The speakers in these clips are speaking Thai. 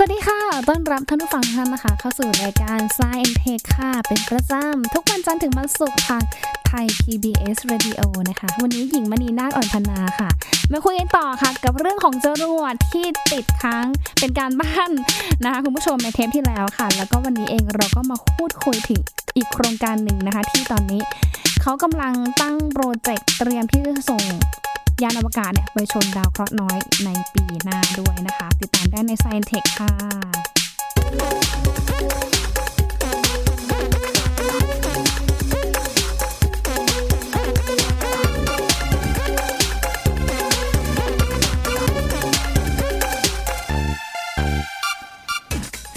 สวัสดีค่ะ ต้อนรับท่านผู้ฟังท่านนะคะ เข้าสู่รายการ Science Tech ค่ะ เป็นประจำทุกวันจันทร์ถึงวันศุกร์ทางไทย PBS Radio นะคะ วันนี้หญิงมณีนาคอ่อนพนาค่ะ มาคุยกันต่อค่ะ กับเรื่องของจรวดที่ติดค้างเป็นการบ้านนะคะ คุณผู้ชมในเทปที่แล้วค่ะ แล้วก็วันนี้เองเราก็มาพูดคุยถึงอีกโครงการหนึ่งนะคะ ที่ตอนนี้เขากำลังตั้งโปรเจกต์เตรียมที่จะส่ง ยานอวกาศเนี่ยไปชนดาวเคราะห์น้อยในปีหน้าด้วยนะคะ ติดตามได้ใน Science Tech ค่ะ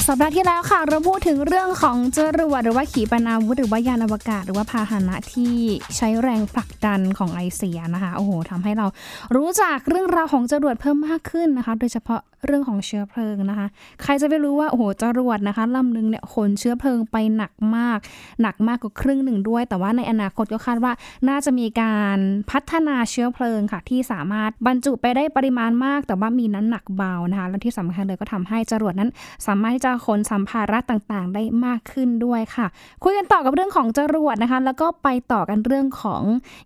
สัปดาห์ที่แล้วค่ะ เราพูดถึงเรื่องของจรวดหรือว่าขีปนาวุธหรือว่ายานอวกาศ หรือว่าพาหนะที่ใช้แรงผลักดันของไอเสียนะคะโอ้โหทำให้เรารู้จักเรื่องราวของจรวดเพิ่มมากขึ้นนะคะ โดยเฉพาะ เรื่องของเชื้อเพลิงนะคะ ใครจะไปรู้ว่าโอ้โหจรวดนะคะลำหนึงเนี่ยขนเชื้อเพลิงไปหนักมาก หนักมากกว่าครึ่งหนึ่งด้วย แต่ว่าในอนาคตก็คาดว่าน่าจะมีการพัฒนาเชื้อเพลิงค่ะ ที่สามารถบรรจุไปได้ปริมาณมาก แต่ว่ามีน้ำหนักเบานะคะ และที่สำคัญเลยก็ทำให้จรวดนั้น สามารถที่จะขนสัมภาระต่างๆ ได้มากขึ้นด้วยค่ะ คุยกันต่อกับเรื่องของจรวดนะคะ แล้วก็ไปต่อกันเรื่องของ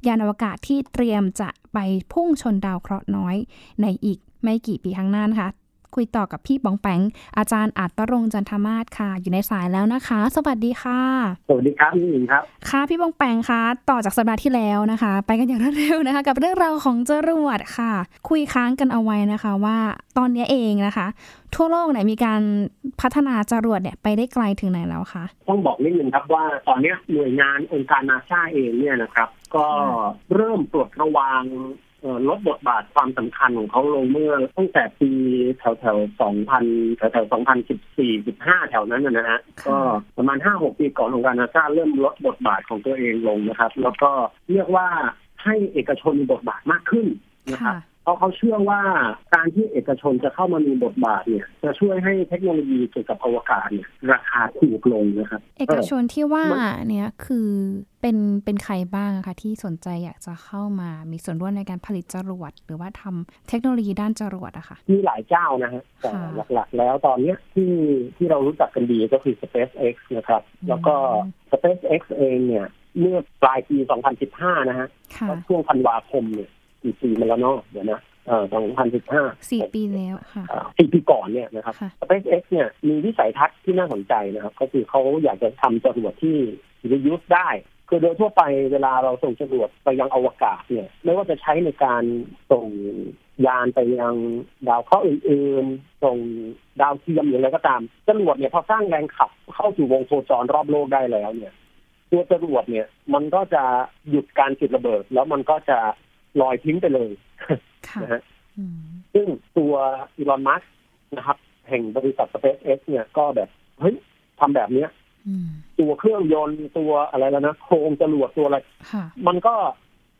ยานอวกาศที่เตรียมจะไปพุ่งชนดาวเคราะห์น้อยในอีกไม่กี่ปีข้างหน้านะคะ คุยต่อกับพี่ปองแปงอาจารย์อาจประรงจันทมาศค่ะ อยู่ในสายแล้วนะคะ สวัสดีค่ะ สวัสดีครับพี่หญิงครับ ค่ะพี่ปองแปงคะต่อจากสัปดาห์ที่แล้วนะคะ ไปกันอย่างรวดเร็วนะคะ กับเรื่องราวของจรวดค่ะ คุยค้างกันเอาไว้นะคะว่าตอนนี้เองนะคะ ทั่วโลกเนี่ยมีการพัฒนาจรวดเนี่ยไปได้ไกลถึงไหนแล้วคะต้องบอกนิดนึงครับว่าตอนนี้หน่วยงานองค์การนาซาเองเนี่ยนะครับ ก็เริ่มตรวจระวังเอ่อ ลดบทบาทความสำคัญของเขาลงเมื่อตั้งแต่ปีแถวแถวสองพันแถวแถวสองพันสิบสี่สิบห้าแถวนั้นนะฮะค่ะก็ประมาณห้าหกปีก่อนองค์การนาซาเริ่มลดบทบาทของตัวเองลงนะครับ แล้วก็เรียกว่าให้เอกชนมีบทบาทมากขึ้นนะครับค่ะ เพราะเขาเชื่อว่าการที่เอกชนจะเข้ามามีบทบาทเนี่ย จะช่วยให้เทคโนโลยีเกี่ยวกับอวกาศเนี่ยราคาถูกลงนะครับ เอกชนที่ว่าเนี่ยคือเป็นเป็นใครบ้างอะคะที่สนใจอยากจะเข้ามามีส่วนร่วมในการผลิตจรวด หรือว่าทำเทคโนโลยีด้านจรวดอะค่ะมีหลายเจ้านะฮะแต่ค่ะหลักๆ แล้วตอนเนี้ยที่ที่เรารู้จักกันดีก็คือ SpaceX นะครับอืมแล้วก็ SpaceX เองเนี่ยเมื่อปลายปี 2015 นะฮะค่ะช่วงธันวาคมเนี่ย กี่ปีมาแล้วเนาะเดี๋ยวนะเอ่อ2015สี่ปีแล้วค่ะอ่าสี่ปีก่อนเนี่ยนะครับค่ะ SpaceX เนี่ยมีวิสัยทัศน์ที่น่าสนใจนะครับ ก็คือเขาอยากจะทำจรวดที่ reuse ได้คือโดยทั่วไปเวลาเราส่งจรวดไปยังอวกาศเนี่ยไม่ว่าจะใช้ในการส่งยานไปยังดาวเคราะห์อื่นๆ ส่งดาวเทียมหรืออะไรก็ตาม จรวดเนี่ยพอสร้างแรงขับเข้าสู่วงโคจรรอบโลกได้แล้วเนี่ย ตัวจรวดเนี่ยมันก็จะหยุดการจุดระเบิด แล้วมันก็จะ ลอยทิ้งไปเลยค่ะนะฮะอืมซึ่งตัวอีลอนมัสนะครับ แห่งบริษัท SpaceX เนี่ยก็แบบ เฮ้ยทำแบบเนี้ยอืมตัวเครื่องยนต์ตัวอะไรแล้วนะโครงจรวดตัวอะไรค่ะมันก็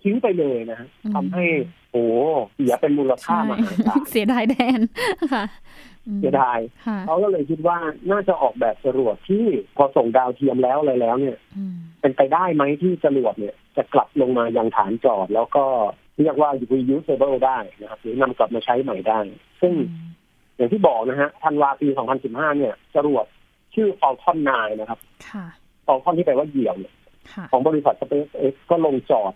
ทิ้งไปเลยนะฮะอืมทำให้โอ้เสียเป็นมูลค่ามหาศาลเสียดายแทนค่ะอืมเสียดายค่ะเขาก็เลยคิดว่าน่าจะออกแบบจรวดที่พอส่งดาวเทียมแล้วอะไรแล้วเนี่ยอืมเป็นไปได้ไหมที่จรวดเนี่ย จะกลับลงมายังฐานจอดแล้วก็ เรียกว่า reusable ได้นะครับ หรือนำกลับมาใช้ใหม่ได้ ซึ่งอย่างที่บอกนะฮะธันวาปี 2015 เนี่ยจรวดชื่อ Falcon 9 นะครับค่ะ Falcon ที่แปลว่าเหยี่ยวเนี่ยค่ะของบริษัท SpaceX ก็ลงจอด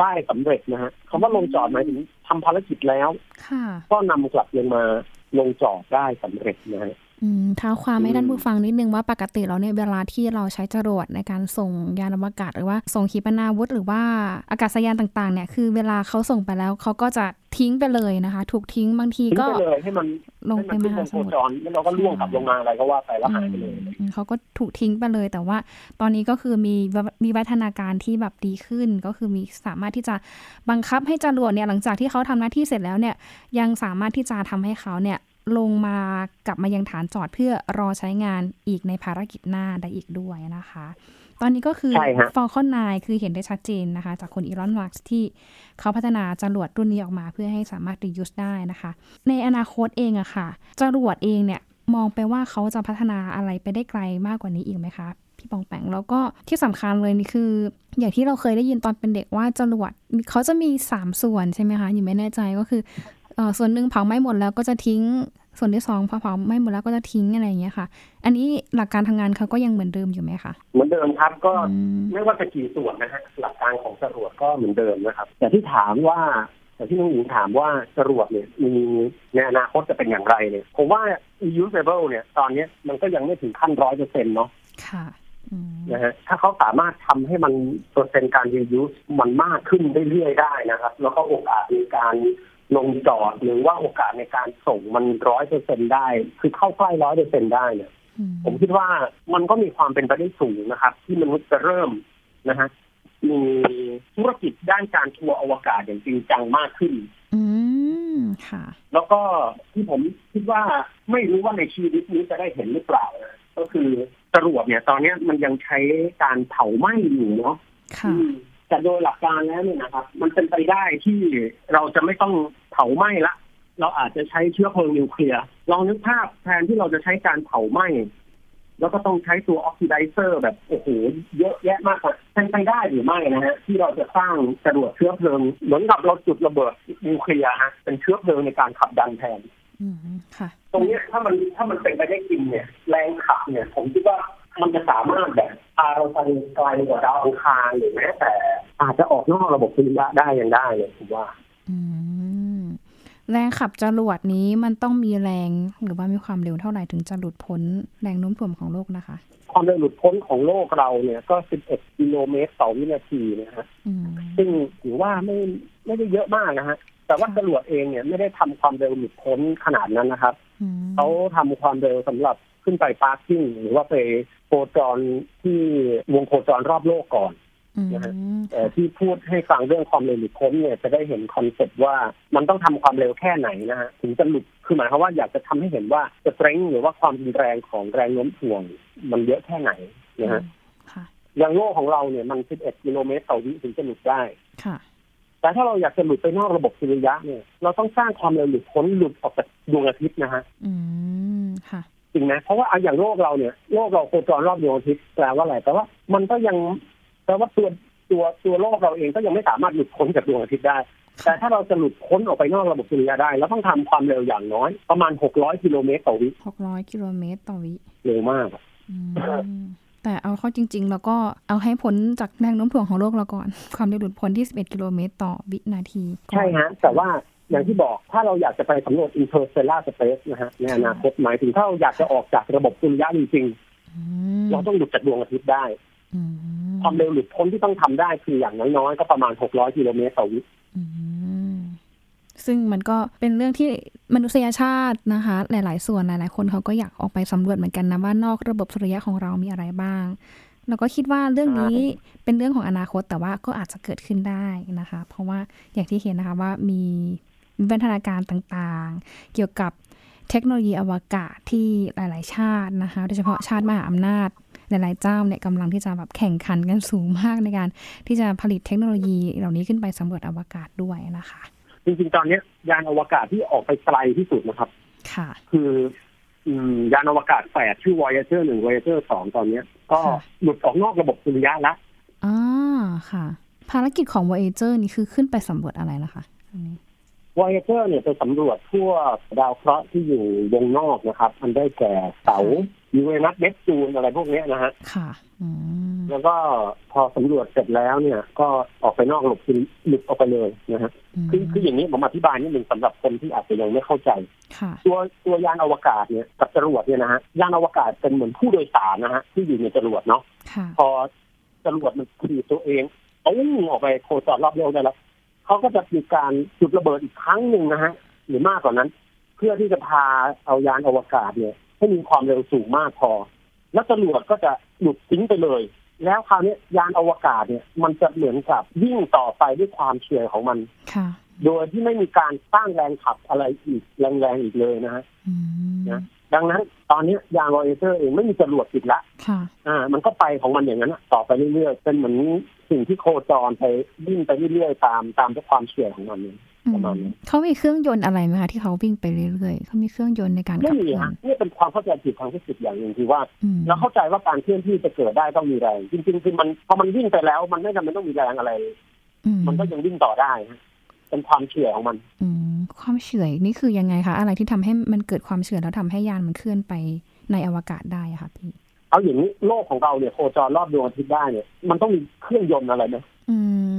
ได้สำเร็จนะฮะคำว่าลงจอดหมายถึงทำภารกิจแล้วค่ะก็นำกลับลงมาลงจอดได้สำเร็จนะฮะอืมเท้าความให้อืมท่านผู้ฟังนิดนึงว่าปกติแล้วเนี่ยเวลาที่เราใช้จรวดในการส่งยานอวกาศ หรือว่าส่งขีปนาวุธหรือว่าอากาศยานต่างๆ เนี่ยคือเวลาเขาส่งไปแล้วเขาก็จะทิ้งไปเลยนะคะ ถูกทิ้งบางทีทิ้งก็ไปเลยให้มันลงให้ไปมันมขึ้นหาวงสโคมุทรจรแล้วเราก็ล่วงกลับลงมาอะไรก็ว่าไปแล้วหายไปเลยอืมเขาก็ถูกทิ้งไปเลย แต่ว่าตอนนี้ก็คือมีมีวัฒนาการที่แบบดีขึ้น ก็คือมีสามารถที่จะบังคับให้จรวดเนี่ยหลังจากที่เขาทำหน้าที่เสร็จแล้วเนี่ยยังสามารถที่จะทำให้เขาเนี่ย ลงมากลับมายังฐานจอดเพื่อรอใช้งานอีกในภารกิจหน้าได้อีกด้วยนะคะ ตอนนี้ก็คือใช่ฮะ Falcon 9 คือเห็นได้ชัดเจนนะคะ จากคนอีลอนมัสที่เขาพัฒนาจรวดรุ่นนี้ออกมาเพื่อให้สามารถ reuse ได้นะคะ ในอนาคตเองอะค่ะจรวดเองเนี่ยมองไปว่าเขาจะพัฒนาอะไรไปได้ไกลมากกว่านี้อีกไหมคะพี่ปองแปงแล้วก็ที่สำคัญเลยนี่คือ อย่างที่เราเคยได้ยินตอนเป็นเด็กว่าจรวดเขาจะมี 3 ส่วนใช่ไหมคะอยู่ไม่แน่ใจก็คือเออ ส่วนหนึ่งเผาไหม้หมดแล้วก็จะทิ้ง ส่วนที่สองพอเผาไหม้หมดแล้วก็จะทิ้งอะไรอย่างเงี้ยค่ะ อันนี้หลักการทำงานเขาก็ยังเหมือนเดิมอยู่ไหมคะ เหมือนเดิมครับก็อืมไม่ว่าจะกี่ส่วนนะฮะหลักการของจรวดก็เหมือนเดิมนะครับ แต่ที่ถามว่าแต่ที่น้องหญิงถามว่าจรวดเนี่ยมีในอนาคตจะเป็นอย่างไรเนี่ยผมว่า reusable เนี่ย ตอนเนี้ยมันก็ยังไม่ถึงขั้นร้อยเปอร์เซ็นต์เนาะค่ะอืมนะฮะถ้าเขาสามารถทำให้มันเปอร์เซ็นต์การ reuse มันมากขึ้นเรื่อยๆได้นะครับ แล้วก็โอกาสในการ ลงจอดหรือว่าโอกาสในการส่งมันร้อยเปอร์เซ็นได้ คือเข้าใกล้ร้อยเปอร์เซ็นได้เนี่ยอืมผมคิดว่ามันก็มีความเป็นไปได้สูงนะครับ ที่มนุษย์จะเริ่มนะฮะมีธุรกิจด้านการทัวร์อวกาศอย่างจริงจังมากขึ้น อืมค่ะ แล้วก็ที่ผมคิดว่าไม่รู้ว่าในชีวิตนี้จะได้เห็นหรือเปล่านะก็คือจรวดเนี่ย ตอนเนี้ยมันยังใช้การเผาไหม้อยู่เนาะค่ะอืมแต่โดยหลักการแล้วเนี่ยนะครับ มันเป็นไปได้ที่เราจะไม่ต้อง เผาไหม้ละ เราอาจจะใช้เชื้อเพลิงนิวเคลียร์ลองนึกภาพแทนที่เราจะใช้การเผาไหม้แล้วก็ต้องใช้ตัว oxidizer แบบโอ้โหเยอะแยะมากเลยเป็นไปได้หรือไม่นะฮะที่เราจะสร้างจรวดเชื้อเพลิงเหมือนกับเราจุดระเบิดนิวเคลียร์ฮะเป็นเชื้อเพลิงในการขับดันแทนอืมค่ะตรงเนี้ยถ้ามันถ้ามันเป็นไปได้จริงเนี่ย แรงขับเนี่ย ผมคิดว่ามันจะสามารถแบบพาเราไปไกลกว่าดาวอังคารหรือแม้แต่ อาจจะออกนอกระบบสุริยะได้ยังได้เลยผมว่า อืม แรงขับจรวดนี้มันต้องมีแรงหรือว่ามีความเร็วเท่าไหร่ถึงจะหลุดพ้นแรงโน้มถ่วงของโลกนะคะ ความเร็วหลุดพ้นของโลกเราเนี่ย ก็ 11 กิโลเมตรต่อวินาทีนะฮะอืมซึ่งถือว่าไม่ไม่ได้เยอะมากนะฮะแต่ว่าจรวดเองเนี่ยไม่ได้ทำความเร็วหลุดพ้นขนาดนั้นนะครับอืมเขาทำความเร็วสำหรับขึ้นไป parking หรือว่าไปโคจรที่วงโคจรรอบโลกก่อนอืม นะฮะเอ่อที่พูดให้ฟังเรื่องความเร็วหลุดพ้นเนี่ยจะได้เห็น concept ว่ามันต้องทำความเร็วแค่ไหนนะฮะถึงจะหลุดคือหมายความว่าอยากจะทำให้เห็นว่าสเตรนหรือว่าความรุนแรงของแรงโน้มถ่วง มันเยอะแค่ไหนนะฮะค่ะอย่างโลกของเราเนี่ยมัน 11 กิโลเมตรต่อวิถึงจะหลุดได้ค่ะแต่ถ้าเราอยากจะหลุดไปนอกระบบสุริยะเนี่ย เราต้องสร้างความเร็วหลุดพ้นหลุดออกจากดวงอาทิตย์นะฮะอืมค่ะจริงไหมเพราะว่าเอาอย่างโลกเราเนี่ยโลกเราโคจรรอบดวงอาทิตย์แปลว่าอะไรแปลว่ามันก็ยัง แปลว่าตัวตัวตัวโลกเราเองก็ยังไม่สามารถหลุดพ้นจากดวงอาทิตย์ได้ แต่ถ้าเราจะหลุดพ้นออกไปนอกระบบสุริยะได้ เราต้องทำความเร็วอย่างน้อย ประมาณ 600 กิโลเมตรต่อวิหกร้อยกิโลเมตรต่อวิเร็วมากอะอืมแต่เอาเข้าจริง ๆ แล้วก็เอาให้พ้นจากแรงโน้มถ่วงของโลกเราก่อน ความเร็วหลุดพ้นที่ 11 กิโลเมตรต่อวินาทีก่อนใช่ฮะ แต่ว่าอย่างที่บอกถ้าเราอยากจะไปสำรวจ interstellar space นะฮะในอนาคตหมายถึงถ้าเราอยากจะออกจากระบบสุริยะจริงอืๆมเราต้องหลุดจากดวงอาทิตย์ได้อืม ความเร็วหลุดพ้นที่ต้องทำได้คืออย่างน้อยๆก็ประมาณ 600 กิโลเมตรต่อวิอืมซึ่งมันก็เป็นเรื่องที่มนุษยชาตินะคะ หลาย ๆ ส่วนหลาย ๆ คนเขาก็อยากออกไปสำรวจเหมือนกันนะว่านอกระบบสุริยะของเรามีอะไรบ้างแล้วก็คิดว่าเรื่องนี้เป็นเรื่องของอนาคตแต่ว่าก็อาจจะเกิดขึ้นได้นะคะ เพราะว่าอย่างที่เห็นนะคะว่ามีวิวัฒนาการต่างๆ เกี่ยวกับเทคโนโลยีอวกาศที่หลาย ๆ ชาตินะคะ โดยเฉพาะชาติมหาอำนาจ หลาย ๆ เจ้าเนี่ยกำลังที่จะแบบแข่งขันกันสูงมากในการที่จะผลิตเทคโนโลยีเหล่านี้ขึ้นไปสำรวจอวกาศด้วยนะคะ จริง ๆ ตอนเนี้ยยานอวกาศที่ออกไปไกลที่สุดนะครับ ค่ะ คืออืมยานอวกาศแฝดชื่อ Voyager หนึ่ง Voyager สองตอนเนี้ยก็ค่ะหลุดออกนอกระบบสุริยะแล้วอ่าค่ะ ภารกิจของ Voyager นี่คือขึ้นไปสำรวจอะไรล่ะคะอันนี้ Voyager เนี่ยไปสำรวจทั่วดาวเคราะห์ที่อยู่วงนอกนะครับอันได้แก่เสา ยูเรนัสเนปจูนอะไรพวกเนี้ยนะฮะค่ะอืมแล้วก็พอสำรวจเสร็จแล้วเนี่ย ก็ออกไปนอกระบบสุริหลุดออกไปเลยนะฮะคือคืออย่างนี้ผมอธิบายนิดหนึ่งสำหรับคนที่อาจจะยังไม่เข้าใจค่ะตัวตัวยานอวกาศเนี่ยกับจรวดเนี่ยนะฮะยานอวกาศเป็นเหมือนผู้โดยสารนะฮะที่อยู่ในจรวดเนาะค่ะพอจรวดมันขี่ตัวเองเอาออกไปโคจรรอบโลกได้แล้วเขาก็จะมีการจุดระเบิดอีกครั้งหนึ่งนะฮะหรือมากกว่านั้น เพื่อที่จะพาเอายานอวกาศเนี่ย ให้มีความเร็วสูงมากพอ แล้วจรวดก็จะหลุดทิ้งไปเลย แล้วคราวนี้ยานอวกาศเนี่ยมันจะเหมือนกับวิ่งต่อไปด้วยความเฉื่อยของมันค่ะโดยที่ไม่มีการสร้างแรงขับอะไรอีกแรงๆอีกเลยนะฮะอืมนะ ดังนั้น ตอนนี้ยานวอเอเจอร์เองไม่มีจรวดติดละค่ะอ่า มันก็ไปของมันอย่างนั้นอะต่อไปเรื่อยๆเป็นเหมือนสิ่งที่โคจรไปวิ่งไปเรื่อยๆตามตามด้วยความเฉื่อยของมันเองอืมประมาณนั้นเขามีเครื่องยนต์อะไรไหมคะที่เขาวิ่งไปเรื่อยๆเขามีเครื่องยนต์ในการไม่ขับมีเคลื่อฮะนนี่เป็นความเข้าใจผิดทางฟิสิกส์อย่างหนึ่งคือว่าอืมเราเข้าใจว่าการเคลื่อนที่จะเกิดได้ต้องมีแรง จริงๆคือมันพอมันวิ่งไปแล้ว มันไม่จำเป็นต้องมีแรงอะไรอืมันก็ยังวิ่งต่อได้ฮะ เป็นความเฉื่อยของมัน อืมความเฉื่อยนี่คือยังไงคะ อะไรที่ทำให้มันเกิดความเฉื่อยแล้วทำให้ยานมันเคลื่อนไปในอวกาศได้อะค่ะพี่ เอาอย่างนี้โลกของเราเนี่ยโคจรรอบดวงอาทิตย์ได้เนี่ย มันต้องมีเครื่องยนต์อะไรไหมอืม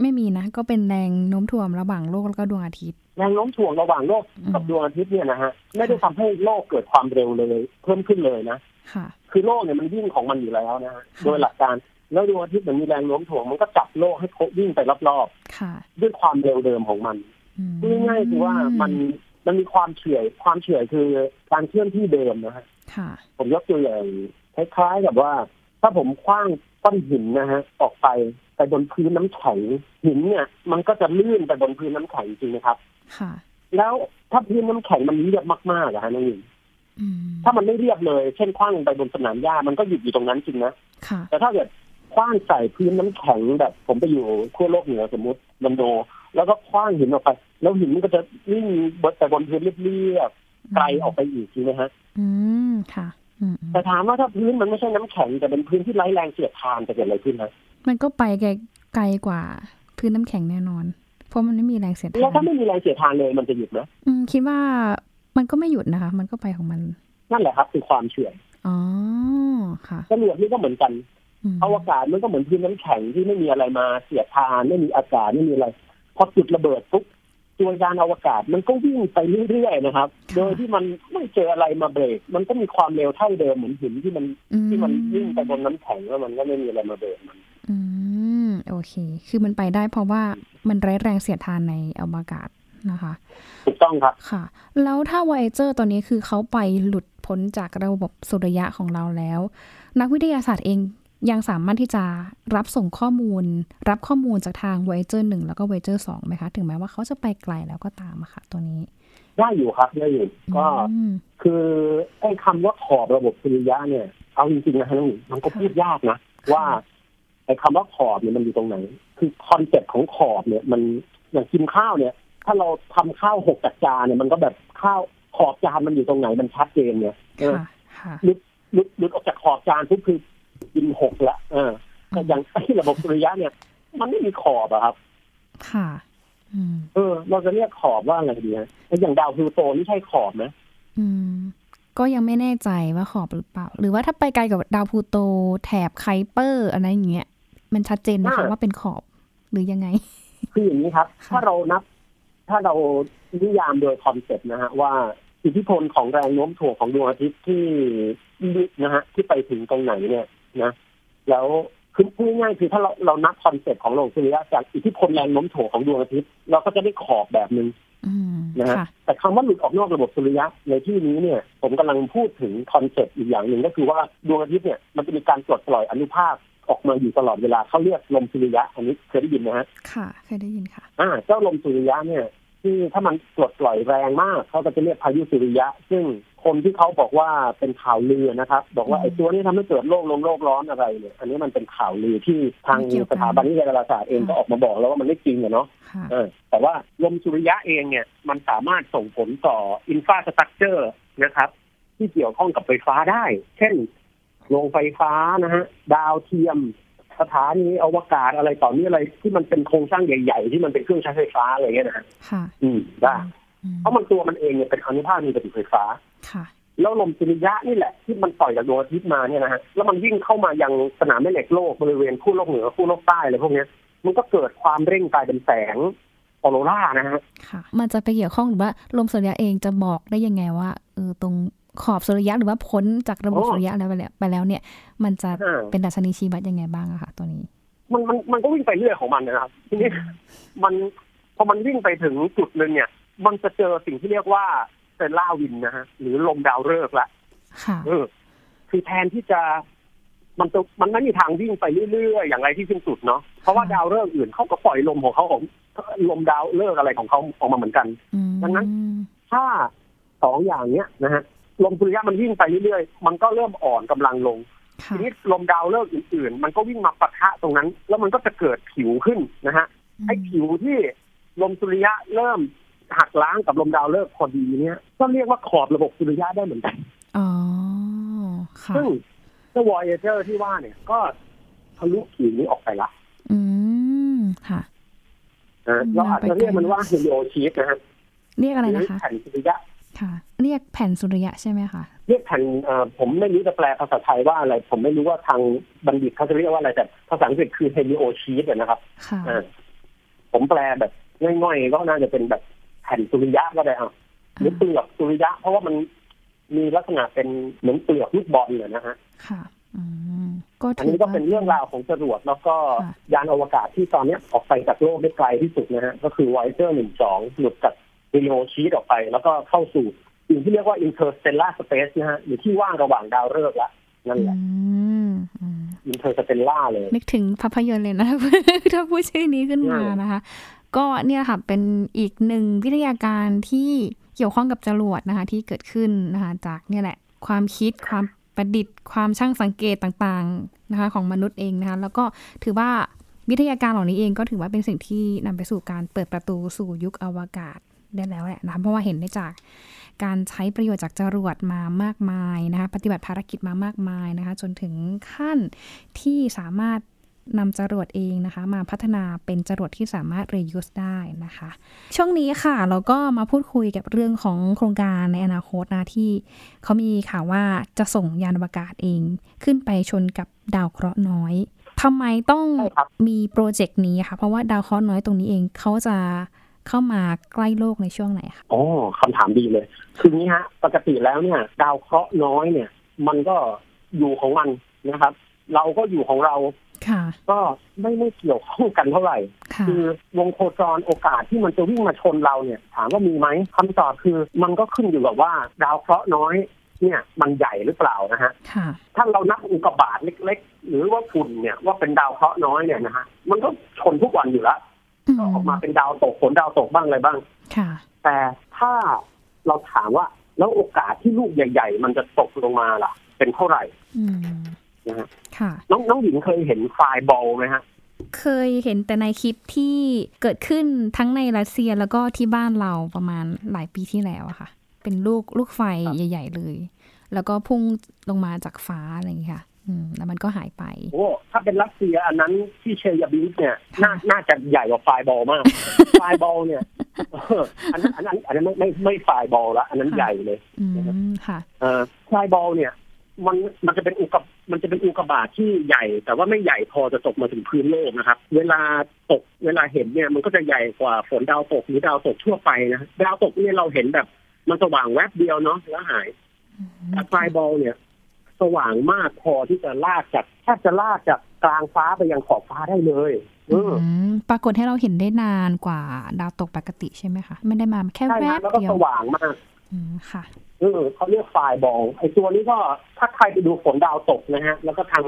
ไม่มีนะ ก็เป็นแรงโน้มถ่วงระหว่างโลกแล้วก็ดวงอาทิตย์ แรงโน้มถ่วงระหว่างโลกกับดวงอาทิตย์เนี่ยนะฮะ ไม่ได้ทำให้โลกเกิดความเร็วเลย เพิ่มขึ้นเลยนะ ค่ะ คือโลกเนี่ยมันวิ่งของมันอยู่แล้วนะฮะโดยหลักการ แล้วดวงอาทิตย์มันมีแรงโน้มถ่วงมันก็จับโลกให้โควิ่งไปรอบค่ะๆด้วยความเร็วเดิมของมันอืมพูดง่ายๆคือว่ามันมันมีความเฉื่อยความเฉื่อยคือการเคลื่อนที่เดิมนะฮะค่ะผมยกตัวอย่างคล้ายๆกับว่า ถ้าผมคว้างก้อนหินนะฮะ ออกไปไปบนพื้นน้ำแข็งหินเนี่ย มันก็จะลื่นไปบนพื้นน้ำแข็งจริงนะครับค่ะ แล้วถ้าพื้นน้ำแข็งมันเรียบมากๆอะฮะน้องหญิงอืมถ้ามันไม่เรียบเลย เช่นคว้างลงไปบนสนามหญ้ามันก็หยุดอยู่ตรงนั้นจริงนะค่ะแต่ถ้าเกิด คว้างใส่พื้นน้ำแข็งแบบ ผมไปอยู่ขั้วโลกเหนือสมมติบันโด แล้วก็คว้างหินออกไป แล้วหินมันก็จะวิ่งบนแต่บนพื้นเรียบๆไกลออกไปอีกจริงไหมฮะ อืมค่ะอืมอืมแต่ถามว่าถ้าพื้นมันไม่ใช่น้ำแข็งแต่เป็นพื้นที่ไร้แรงเสียดทานจะเกิดอะไรขึ้นนะมันก็ไปไกลไกลกว่าพื้นน้ำแข็งแน่นอน เพราะมันไม่มีแรงเสียดแล้วทาถ้านไม่มีแรงเสียดทานเลยมันจะหยุดไหมอืมคิดว่ามันก็ไม่หยุดนะคะ มันก็ไปของมัน นั่นแหละครับ คือความเฉื่อยอ๋อค่ะจรวดนี่ก็เหมือนกัน อืมอวกาศมันก็เหมือนพื้นน้ำแข็งที่ไม่มีอะไรมาเสียดทานไม่มีอากาศไม่มีอะไรพอจุดระเบิดปุ๊บตัวยานอวกาศมันก็วิ่งไปเรื่อยๆนะครับ โดยที่มันไม่เจออะไรมาเบรก มันก็มีความเร็วเท่าเดิมเหมือนหินที่มันอืที่มันวิ่งไปบนน้ำแข็งแล้วมันก็ไม่มีอะไรมาเบรกมัน อืมโอเค คือมันไปได้เพราะว่ามันไร้แรงเสียดทานในอวกาศนะคะ ถูกต้องครับค่ะ แล้วถ้า Voyager ตัวนี้คือเขาไปหลุดพ้นจากระบบสุริยะของเราแล้ว นักวิทยาศาสตร์เอง ยังสามารถที่จะรับส่งข้อมูล รับข้อมูลจากทาง Voyager 1 แล้วก็ Voyager 2ไหมคะ ถึงแม้ว่าเขาจะไปไกลแล้วก็ตามอะค่ะ ตัวนี้ ได้อยู่ครับได้อยู่ ก็อืมคือไอ้คำว่าขอบระบบสุริยะเนี่ย เอาจริงๆนะฮะน้องหญิงมันก็พูดยากนะ ว่าไอ้คำว่าขอบเนี่ยมันอยู่ตรงไหน คือ concept ของขอบเนี่ย มันอย่างกินข้าวเนี่ย ถ้าเราทำข้าวหกจากจานเนี่ยมันก็แบบข้าวขอบจานมันอยู่ตรงไหนมันชัดเจนเนี่ยเออค่ะค่ะหลุดหลุดหลุดออกจากขอบจานปุ๊บคือ กินหกละเออแต่อย่างไอ้ระบบสุริยะเนี่ย มันไม่มีขอบอะครับ ค่ะอืมเออ เราจะเรียกขอบว่าอะไรดีฮะไอ้อย่างดาวพลูโตนี่ใช่ขอบไหมอืม ก็ยังไม่แน่ใจว่าขอบหรือเปล่า หรือว่าถ้าไปไกลกว่าดาวพลูโตแถบไคเปอร์อะไรอย่างเงี้ย มันชัดเจนไหมคะว่าเป็นขอบหรือยังไง คืออย่างนี้ครับค่ะถ้าเรานับ ถ้าเรานิยามโดย concept นะฮะว่าอิทธิพลของแรงโน้มถ่วงของดวงอาทิตย์ที่นะฮะที่ไปถึงตรงไหนเนี่ย นะแล้วคือพูดง่ายๆคือถ้าเราเรานับ concept ของโลกสุริยะจากอิทธิพลแรงโน้มถ่วงของดวงอาทิตย์เราก็จะได้ขอบแบบหนึ่งอืมนะฮะค่ะแต่คำว่าหลุดออกนอกระบบสุริยะในที่นี้เนี่ย ผมกำลังพูดถึง concept อีกอย่างหนึ่งก็คือว่าดวงอาทิตย์เนี่ยมันจะมีการปลดปล่อยอนุภาคออกมาอยู่ตลอดเวลาเขาเรียกลมสุริยะ อันนี้เคยได้ยินนะฮะค่ะ เคยได้ยินค่ะ อ่าเจ้าลมสุริยะเนี่ยที่ถ้ามันปลดปล่อยแรงมากเขาก็จะเรียกพายุสุริยะ ซึ่ง คนที่เขาบอกว่าเป็นข่าวลือนะครับ บอกว่าอืมไอ้ตัวนี้ทำให้เกิดโลกลมโลกร้อนอะไรเนี่ยอันนี้มันเป็นข่าวลือที่ทางไม่เกี่ยวกันสถาบันวิทยาศาสตร์เองค่ะก็ออกมาบอกแล้วว่ามันไม่จริงอะเนาะค่ะเออแต่ว่าลมสุริยะเองเนี่ยมันสามารถส่งผลต่ออินฟาสตรักเจอร์นะครับ ที่เกี่ยวข้องกับไฟฟ้าได้ เช่นโรงไฟฟ้านะฮะดาวเทียมสถานีอวกาศอะไรต่อนี้อะไรที่มันเป็นโครงสร้างใหญ่ ๆ ที่มันเป็นเครื่องใช้ไฟฟ้าอะไรเงี้ยนะฮะค่ะอืมได้อืม เพราะมันตัวมันเองเนี่ยเป็นอนุภาคมีปฏิไฟฟ้าค่ะแล้วลมสุริยะนี่แหละที่มันปล่อยจากดวงอาทิตย์มาเนี่ยนะฮะแล้วมันวิ่งเข้ามายังสนามแม่เหล็กโลกบริเวณคู่โลกเหนือคู่โลกใต้อะไรพวกเนี้ยมันก็เกิดความเร่งกลายเป็นแสงออโรรานะฮะค่ะมันจะไปเกี่ยวข้องหรือว่าลมสุริยะเองจะบอกได้ยังไงว่าเออตรงขอบสุริยะหรือว่าพ้นจากระบบอ๋อสุริยะแล้วไปแล้วไปแล้วเนี่ย มันจะอ่าเป็นดัชนีชี้วัดยังไงบ้างอะค่ะตัวนี้ มันมันมันก็วิ่งไปเรื่อยของมันนะครับทีนี้มันพอมันวิ่งไปถึงจุดหนึ่งเนี่ย มันจะเจอสิ่งที่เรียกว่าเซลล่าวินนะฮะหรือลมดาวฤกษ์ละค่ะเออ คือแทนที่จะมันจะมันไม่มีทางวิ่งไปเรื่อยๆอย่างไรที่สิ้นสุดเนาะเพราะว่าดาวฤกษ์อื่นเขาก็ปล่อยลมของเขาของลมดาวฤกษ์อะไรของเขาออกมาเหมือนกันอืมดังนั้น ถ้าสองอย่างเนี้ยนะฮะลมสุริยะมันวิ่งไปเรื่อยๆ มันก็เริ่มอ่อนกำลังลงค่ะทีนี้ลมดาวฤกษ์อื่นๆ มันก็วิ่งมาปะทะตรงนั้น แล้วมันก็จะเกิดผิวขึ้นนะฮะ ไอ้ผิวที่ลมสุริยะเริ่ม หักล้างกับลมดาวฤกษ์พอดีเนี่ยก็เรียกว่าขอบระบบสุริยะได้เหมือนกันอ๋อค่ะซึ่งเจ้าวอยเจอร์ที่ว่าเนี่ย ก็ทะลุผิวนี้ออกไปละ อืมค่ะนะเราอาจจะเรียกมันว่า heliosheath นะฮะเรียกอะไรหรืนะคะแผ่นสุริยะค่ะ เรียกแผ่นสุริยะใช่ไหมคะเรียกแผ่นเอ่อผมไม่รู้จะแปลภาษาไทยว่าอะไร ผมไม่รู้ว่าทางบัณฑิตเขาจะเรียกว่าอะไรแต่ภาษาอังกฤษคือ heliosheath นะครับ ค่ะอ่าผมแปลแบบง่อยๆก็น่าจะเป็นแบบ แผ่นสุริยะก็ได้อะหรือเปลือกสุริยะ เพราะว่ามันมีลักษณะเป็นเหมือนเปลือกลูกบอลเนี่ยนะฮะค่ะอืมก็อันถือนี้ก็ว่าเป็นเรื่องราวของจรวดแล้วก็ค่ะยานอวกาศที่ตอนเนี้ยออกไปจากโลกได้ไกลที่สุดนะฮะก็คือไวเซอร์หนึ่งสองหลุดจากเรโอชีตออกไป แล้วก็เข้าสู่สิ่งที่เรียกว่า interstellar space นะฮะอยู่ที่ว่างระหว่างดาวฤกษ์ละนั่นแหละอืมอืม interstellar เลย นึกถึงภาพยนตร์เลยนะ ถ้าพูดชื่อนี้ขึ้นมานะคะ ก็เนี่ยค่ะเป็นอีกหนึ่งวิทยาการที่เกี่ยวข้องกับจรวดนะคะที่เกิดขึ้นนะคะจากเนี่ยแหละความคิดความประดิษฐ์ความช่างสังเกตต่างๆนะคะของมนุษย์เองนะคะแล้วก็ถือว่าวิทยาการเหล่านี้เองก็ถือว่าเป็นสิ่งที่นำไปสู่การเปิดประตูสู่ยุคอวกาศได้แล้วแหละนะคะเพราะว่าเห็นได้จากการใช้ประโยชน์จากจรวดมามากมายนะคะปฏิบัติภารกิจมามากมายนะคะจนถึงขั้นที่สามารถ นำจรวดเองนะคะ มาพัฒนาเป็นจรวดที่สามารถ reuse ได้นะคะ ช่วงนี้ค่ะเราก็มาพูดคุยกับเรื่องของโครงการในอนาคตนะที่เขามีข่าวว่าจะส่งยานอวกาศเอง ขึ้นไปชนกับดาวเคราะห์น้อยทำไมต้องใช่ครับมีโปรเจกต์นี้ค่ะเพราะว่าดาวเคราะห์น้อยตรงนี้เองเขาจะเข้ามาใกล้โลกในช่วงไหนคะอ๋อคำถามดีเลย คืองี้ฮะ ปกติแล้วเนี่ย ดาวเคราะห์น้อยเนี่ย มันก็อยู่ของมันนะครับ เราก็อยู่ของเราค่ะ ก็ไม่ไม่เกี่ยวข้องกันเท่าไหร่ค่ะคือวงโคจรโอกาสที่มันจะวิ่งมาชนเราเนี่ย ถามว่ามีไหมคำตอบคือมันก็ขึ้นอยู่กับว่าดาวเคราะห์น้อยเนี่ยมันใหญ่หรือเปล่านะฮะค่ะถ้าเรานับอุกกาบาตเล็ก ๆ หรือว่าฝุ่นเนี่ยว่าเป็นดาวเคราะห์น้อยเนี่ยนะฮะ มันก็ชนทุกวันอยู่แล้วอืมก็ออกมาเป็นดาวตกฝนดาวตกบ้างอะไรบ้าง ค่ะ แต่ถ้าเราถามว่าแล้วโอกาสที่ลูกใหญ่ ๆ มันจะตกลงมาล่ะ เป็นเท่าไหร่อืม นะฮะค่ะน้องน้องหญิงเคยเห็นไฟล์บอลไหมฮะ เคยเห็นแต่ในคลิปที่เกิดขึ้นทั้งในรัสเซียแล้วก็ที่บ้านเราประมาณหลายปีที่แล้วอะค่ะ เป็นลูกลูกไฟครับใหญ่ ๆ เลย แล้วก็พุ่งลงมาจากฟ้าอะไรอย่างเงี้ยค่ะอืมแล้วมันก็หายไป โอ้ถ้าเป็นรัสเซียอันนั้นที่เชยาบิสเนี่ยน่าค่ะน่าจะใหญ่กว่าไฟล์บอลมากไฟล์บอลเนี่ยเอออันนั้นอันนั้นอันนั้นไม่ไม่ไม่ไฟล์บอลละอันนั้นใหญ่เลยอืมค่ะเออไฟล์บอลเนี่ย มันมันจะเป็นอุกกามันจะเป็นอุกกาบาตที่ใหญ่ แต่ว่าไม่ใหญ่พอจะตกมาถึงพื้นโลกนะครับ เวลาตกเวลาเห็นเนี่ยมันก็จะใหญ่กว่าฝนดาวตกหรือดาวตกทั่วไปนะดาวตกเนี่ยเราเห็นแบบ มันสว่างแวบเดียวเนาะแล้วหายแต่ไฟบอลเนี่ย สว่างมากพอที่จะลากจากแทบจะลากจากกลางฟ้าไปยังขอบฟ้าได้เลยเออือมปรากฏให้เราเห็นได้นานกว่าดาวตกปกติใช่ไหมคะ ไม่ได้มาแค่ใช่แวนะบแล้วก็เดียสวว่างมากอืม ค่ะเออเขาเรียกไฟบอลไอ้ตัวนี้ก็ถ้าใครไปดูฝนดาวตกนะฮะ แล้วก็ทาง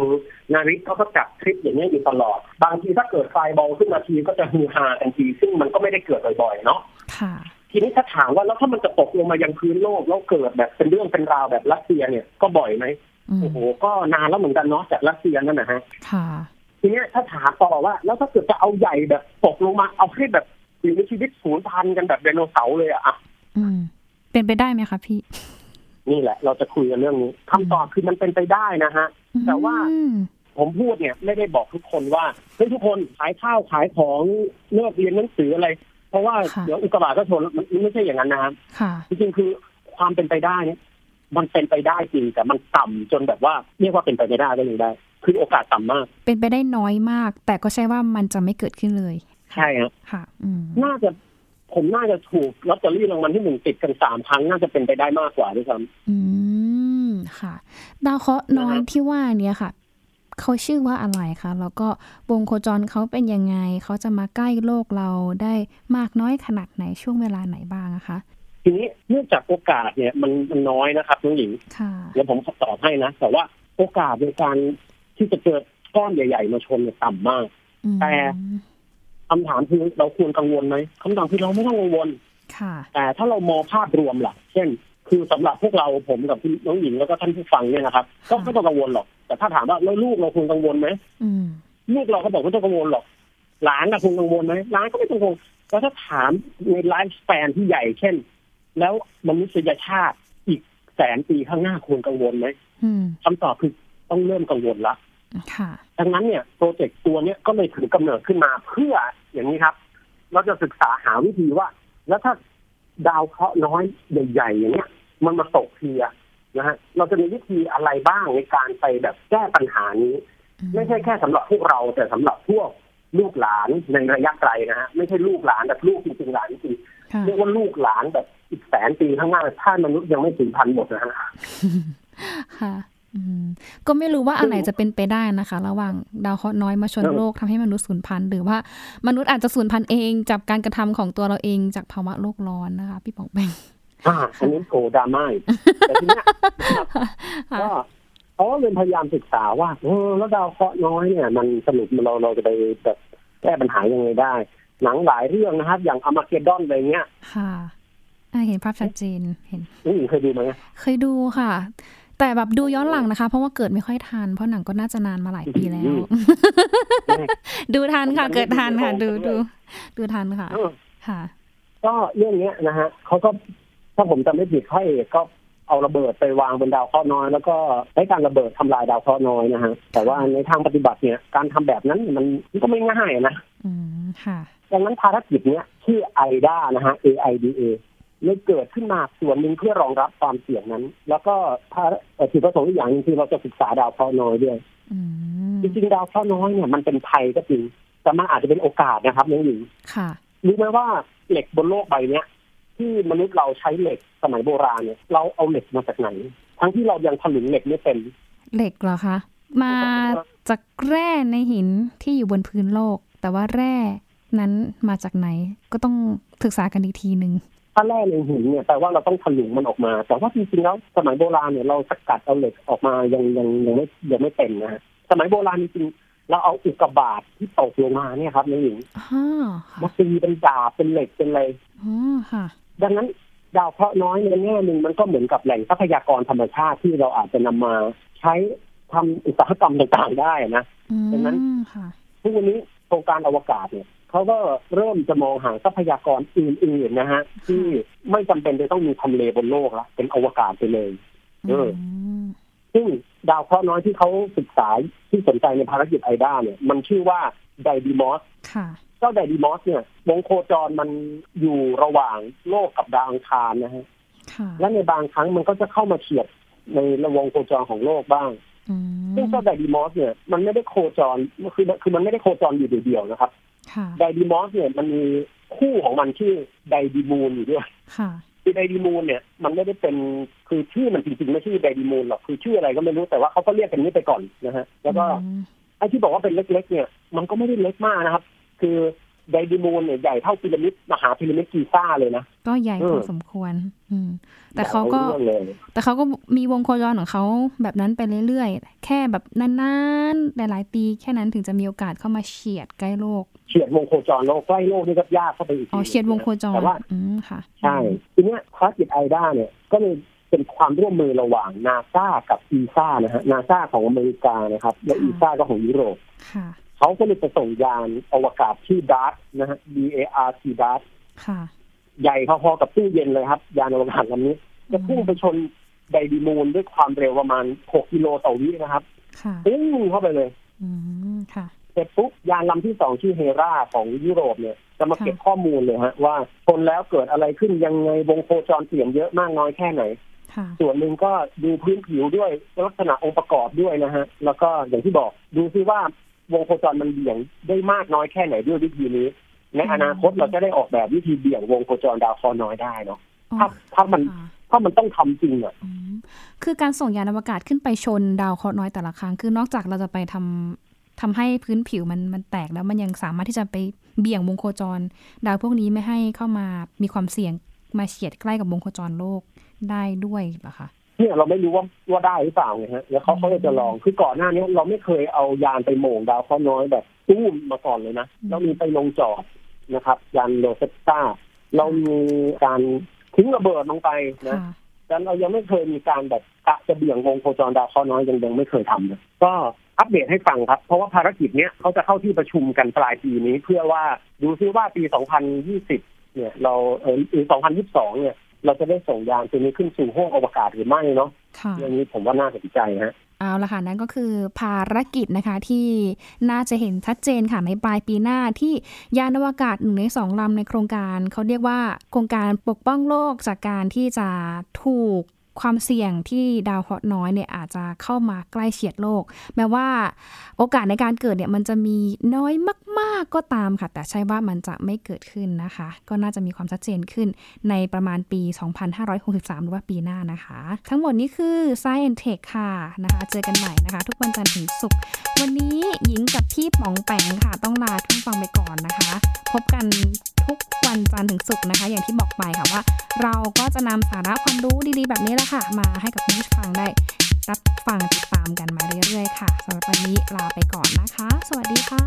นาริกเขาก็จัดคลิปอย่างนี้ยอยู่ตลอด บางทีถ้าเกิดไฟบอลขึ้นมาทีก็จะฮือฮากันที ซึ่งมันก็ไม่ได้เกิดบ่อยๆเนาะค่ะ ทีนี้ถ้าถามว่าแล้วถ้ามันจะตกลงมายังพื้นโลกแล้วเกิดแบบเป็นเรื่องเป็นราวแบบรัสเซียเนี่ยก็บ่อยไหมอืมโอ้โหก็นานแล้วเหมือนกันเนาะจากรัสเซียนั่นนะฮะค่ะทีเนี้ยถ้าถามต่อว่า แล้วถ้าเกิดจะเอาใหญ่แบบตกลงมาเอาให้แบบสิ่งมีชีวิตสูญพันธุ์กันแบบไดโนเสาร์เลยอะอะอืม เป็นไปได้ไหมคะพี่ นี่แหละ เราจะคุยกันเรื่องนี้คำตอบคือมันเป็นไปได้นะฮะ แต่ว่าอืมผมพูดเนี่ยไม่ได้บอกทุกคนว่าเฮ้ยทุกคนขายข้าวขายของเลิกเรียนหนังสืออะไร เพราะว่าเดี๋ยวอุกกาบาตก็ชนมันไม่ใช่อย่างนั้นนะครับค่ะจริงๆคือความเป็นไปได้เนี่ยมันเป็นไปได้จริงแต่มันต่ำจนแบบว่าเรียกว่าเป็นไปไม่ได้ก็ยังได้ คือโอกาสต่ำมาก เป็นไปได้น้อยมาก แต่ก็ใช่ว่ามันจะไม่เกิดขึ้นเลย ใช่ครับค่ะอืมน่าจะ ผมน่าจะถูกลอตเตอรี่รางวัลที่หนึ่งติดกันสามครั้งน่าจะเป็นไปได้มากกว่าด้วยซ้อืมค่ะ ดาวเคราะห์น้อยนะฮะที่ว่าเนี้ยค่ะเขาชื่อว่าอะไรคะแล้วก็วงโคจรเขาเป็นยังไงเขาจะมาใกล้โลกเราได้มากน้อยขนาดไหนช่วงเวลาไหนบ้างอะคะำทีนี้เนื่องจากโอกาสเนี่ยมันมันน้อยนะครับน้องหญิงค่ะเดี๋ยวผมตอบให้นะ แต่ว่าโอกาสในการที่จะเกิดก้อนใหญ่ ๆ มาชนเนี่ยต่ำมากอืมแต่ คำถามคือเราควรกังวลไหมคำตอบคือเราไม่ต้องกังวลค่ะแต่ถ้าเรามองภาพรวมล่ะ เช่น คือสำหรับพวกเราผมกับพี่น้องหญิงแล้วก็ท่านผู้ฟังเนี่ยนะครับ ก็ค่ะไม่ต้องกังวลหรอก แต่ถ้าถามว่าแล้วลูกเราควรกังวลไหมอืมลูกเราก็บอกไม่ต้องกังวลหรอก หลานเราควรกังวลไหมหลานก็ไม่ต้องกังวลแล้วถ้าถามในไลฟ์สเปนที่ใหญ่เช่น แล้วมนุษยชาติอีกแสนปีข้างหน้าควรกังวลไหมอืมคำตอบคือต้องเริ่มกังวลละค่ะ ดังนั้นเนี่ยโปรเจกต์ตัวเนี้ยก็เลยถือกำเนิดขึ้นมาเพื่ออย่างนี้ครับ เราจะศึกษาหาวิธีว่า แล้วถ้าดาวเคราะห์น้อยใหญ่ๆอย่างเงี้ยมันมาตกทีอะนะฮะเราจะมีวิธีอะไรบ้างในการไปแบบแก้ปัญหานี้ ไม่ใช่แค่สำหรับพวกเราแต่สำหรับพวกลูกหลานในระยะไกลนะฮะไม่ใช่ลูกหลานแบบลูกจริงๆหลานจริงค่ะเรียกว่าลูกหลานแบบอีกแสนปีข้างหน้าถ้ามนุษย์ยังไม่ถึงพันหมดนะฮะค่ะอืม ก็ไม่รู้ว่าอันไหนจะเป็นไปได้นะคะ ระหว่างดาวเคราะห์น้อยมาชนเออโลกทำให้มนุษย์สูญพันธุ์หรือว่ามนุษย์อาจจะสูญพันธุ์เองจากการกระทำของตัวเราเองจากภาวะโลกร้อนนะคะ พี่ปองแปงอ่าอันนี้โกดราม่าอีกแต่ทีเนี้ยนะครับค่ะก็เขาก็เลยพยายามศึกษาว่าเออแล้วดาวเคราะห์น้อยเนี่ย มันสรุปเราเราจะไปแบบแก้ปัญหายังไงได้ หนังหลายเรื่องนะครับ อย่างอมาเกดดอนอะไรเงี้ยค่ะอ่าเห็นภาพชัดเจนเห็นนี่เคยดูไหมเคยดูค่ะ แต่แบบดูย้อนหลังนะคะ เพราะว่าเกิดไม่ค่อยทันเพราะหนังก็น่าจะนานมาหลายปีแล้ว ดูทันค่ะ เกิดทันค่ะ ดูดูดูทันค่ะเออค่ะ ก็เรื่องเนี้ยนะฮะเขาก็ถ้าผมจำไม่ผิดข้อเอกก็เอาระเบิดไปวางบนดาวเคราะห์น้อย แล้วก็ใช้การระเบิดทำลายดาวเคราะห์น้อยนะฮะแต่ว่าในทางปฏิบัติเนี่ยการทำแบบนั้นมันมันก็ไม่ง่ายนะอืมค่ะดังนั้นภารกิจเนี้ยชื่อ AIDA นะฮะ AIDA เลยเกิดขึ้นมาส่วนหนึ่งเพื่อรองรับความเสี่ยงนั้น แล้วก็ภารเอ่อจุดประสงค์อีกอย่างหนึงคือเราจะศึกษาดาวเคราะห์น้อยด้วยอืมจริงๆดาวเคราะห์น้อยเนี่ยมันเป็นภัยก็จริงแต่มันอาจจะเป็นโอกาสนะครับน้องหญิงค่ะรู้ไหมว่าเหล็กบนโลกใบเนี้ยที่มนุษย์เราใช้เหล็กสมัยโบราณเนี่ยเราเอาเหล็กมาจากไหน ทั้งที่เรายังถลุงเหล็กไม่เป็นเหล็กเหรอคะ มาจากแร่ในหินที่อยู่บนพื้นโลก แต่ว่าแร่นั้นมาจากไหนก็ต้องศึกษากันอีกทีหนึ่ง ถ้าแร่ในหินเนี่ยแปลว่าเราต้องถลุงมันออกมา แต่ว่าจริงๆแล้วสมัยโบราณเนี่ยเราสกัดเอาเหล็กออกมายังยังยังไม่ยังไม่เป็นนะฮะสมัยโบราณจริงๆเราเอาอุกกาบาตที่ตกลงมาเนี่ยครับน้องหญิงอ๋อค่ะมาตีเป็นดาบเป็นเหล็กเป็นอะไรอ๋อค่ะดังนั้นดาวเคราะห์น้อยในแง่หนึ่งมันก็เหมือนกับแหล่งทรัพยากรธรรมชาติที่เราอาจจะนำมาใช้ทำอุตสาหกรรมต่างๆได้นะอืมดังนั้นค่ะทุกวันนี้โครงการอวกาศเนี่ย เขาก็เริ่มจะมองหาทรัพยากรอื่นๆนะฮะ ที่ไม่จำเป็นจะต้องมีทำเลบนโลกละเป็นอวกาศไปเลยเออมซึ่งดาวเคราะห์น้อยที่เขาศึกษาที่สนใจในภารกิจ AIDA เนี่ย มันชื่อว่า Didymos ค่ะเจ้า Didymos เนี่ยวงโคจรมันอยู่ระหว่างโลกกับดาวอังคารนะฮะค่ะและในบางครั้งมันก็จะเข้ามาเฉียดในระวงโคจรของโลกบ้างอืมซึ่งเจ้า Didymos เนี่ยมันไม่ได้โคจรคือคือมันไม่ได้โคจรอยู่เดียวๆนะครับค่ะ Didymos เนี่ยมันมีคู่ของมันชื่อDidymoon อยู่ด้วยค่ะคือ Didymoon เนี่ยมันไม่ได้เป็นคือชื่อมันจริงๆไม่ชื่อ Didymoon หรอกคือชื่ออะไรก็ไม่รู้แต่ว่าเขาก็เรียกกันนี้ไปก่อนนะฮะ แล้วก็อืมไอ้ที่บอกว่าเป็นเล็ก ๆ เนี่ย มันก็ไม่ได้เล็กมากนะครับ คือ Didymoon เนี่ยใหญ่เท่าพีระมิดมหาพีระมิดกีซ่าเลยนะ ก็ใหญ่เอพออสมควร อืม แต่เขาก็ใหญ่รื่องเลยแต่เขาก็มีวงโคจรของเขาแบบนั้นไปเรื่อยๆ แค่แบบนานๆ หลายๆปีแค่นั้นถึงจะมีโอกาสเข้ามาเฉียดใกล้โลก เฉียดวงโคจรโลกใกล้โลกนี่ก็ยากเข้าไปอีกอ๋อเฉียดวงโคจรแต่ว่าอืมค่ะ ใช่ ทีเนี้ยภารกิจ AIDA เนี่ยก็เลยเป็นความร่วมมือระหว่างนาซากับ ESA นะฮะนาซาของอเมริกานะครับ และค่ะ ESA ก็ของยุโรปค่ะ เขาก็เลยจะส่งยานอวกาศที่ DART นะฮะ D A R T DART ค่ะใหญ่พอๆกับตู้เย็นเลยครับ ยานอวกาศลำนี้ จะพุ่งไปชน Didymoon ด้วยความเร็วประมาณ 6 กิโลต่อวินะครับค่ะปุ้งเข้าไปเลยอืมค่ะเสร็จปุ๊บยานลำที่สองชื่อเฮราของยุโรปเนี่ย จะมาค่ะเก็บข้อมูลเลยฮะ ว่าชนแล้วเกิดอะไรขึ้นยังไงวงโคจรเปลี่ยนเยอะมากน้อยแค่ไหนค่ะส่วนหนึ่งก็ดูพื้นผิวด้วยลักษณะองค์ประกอบด้วยนะฮะ แล้วก็อย่างที่บอกดูซิว่า วงโคจรมันเบี่ยงได้มากน้อยแค่ไหนด้วยวิธีนี้ในอนาคตเราจะได้ออกแบบวิธีเบี่ยงวงโคจรดาวเคราะห์น้อยได้เนาะอ๋อถ้าถ้ามันค่ะถ้ามันต้องทำจริงอะอืมคือการส่งยานอวกาศขึ้นไปชนดาวเคราะห์น้อยแต่ละครั้ง คือนอกจากเราจะไปทำทำให้พื้นผิวมันมันแตกแล้วมันยังสามารถที่จะไปเบี่ยงวงโคจร ดาวพวกนี้ไม่ให้เข้ามามีความเสี่ยงมาเฉียดใกล้กับวงโคจรโลกได้ด้วยเหรอคะ เนี่ยเราไม่รู้ว่าว่าได้หรือเปล่าไงฮะ แล้วเขาเขาเลยจะลอง คือก่อนหน้านี้เราไม่เคยเอายานไปโหม่งดาวเคราะห์น้อยแบบตู้มมาก่อนเลยนะอืมเรามีไปลงจอดนะครับ ยานโรเซตตาเรามีการทิ้งระเบิดลงไปนะค่ะแต่เรายังไม่เคยมีการแบบกะจะเบี่ยงวงโคจรดาวเคราะห์น้อยยังยังไม่เคยทำเลยก็อัปเดตให้ฟังครับ เพราะว่าภารกิจเนี้ยเขาจะเข้าที่ประชุมกันปลายปีนี้ เพื่อว่าดูซิว่าปี 2020 เนี่ย เราเออหรือ2022 เนี่ย เราจะได้ส่งยานตัวนี้ขึ้นสู่ห้องอวกาศหรือไม่เนาะค่ะเรื่องนี้ผมว่าน่าสนใจฮะเอาละค่ะ นั่นก็คือภารกิจนะคะที่น่าจะเห็นชัดเจนค่ะในปลายปีหน้าที่ยานอวกาศหนึ่งในสองลำในโครงการ เขาเรียกว่าโครงการปกป้องโลกจากการที่จะถูก ความเสี่ยงที่ดาวเคราะห์น้อยเนี่ยอาจจะเข้ามาใกล้เฉียดโลก แม้ว่าโอกาสในการเกิดเนี่ยมันจะมีน้อยมาก ๆก็ตามค่ะ แต่ใช่ว่ามันจะไม่เกิดขึ้นนะคะ ก็น่าจะมีความชัดเจนขึ้นในประมาณปี 2563 หรือว่าปีหน้านะคะ ทั้งหมดนี้คือ Science Tech ค่ะนะคะ เจอกันใหม่นะคะ ทุกวันจันทร์ถึงศุกร์วันนี้หญิงกับพี่ป๋องแปงค่ะ ต้องลาทุกฟังไปก่อนนะคะ พบกัน ทุกวันจันทร์ถึงศุกร์นะคะ อย่างที่บอกไปค่ะว่า เราก็จะนำสาระความรู้ดีๆ แบบนี้แหละค่ะ มาให้กับผู้ฟังได้รับฟังติดตามกันมาเรื่อยๆค่ะสำหรับวันนี้ลาไปก่อนนะคะ สวัสดีค่ะ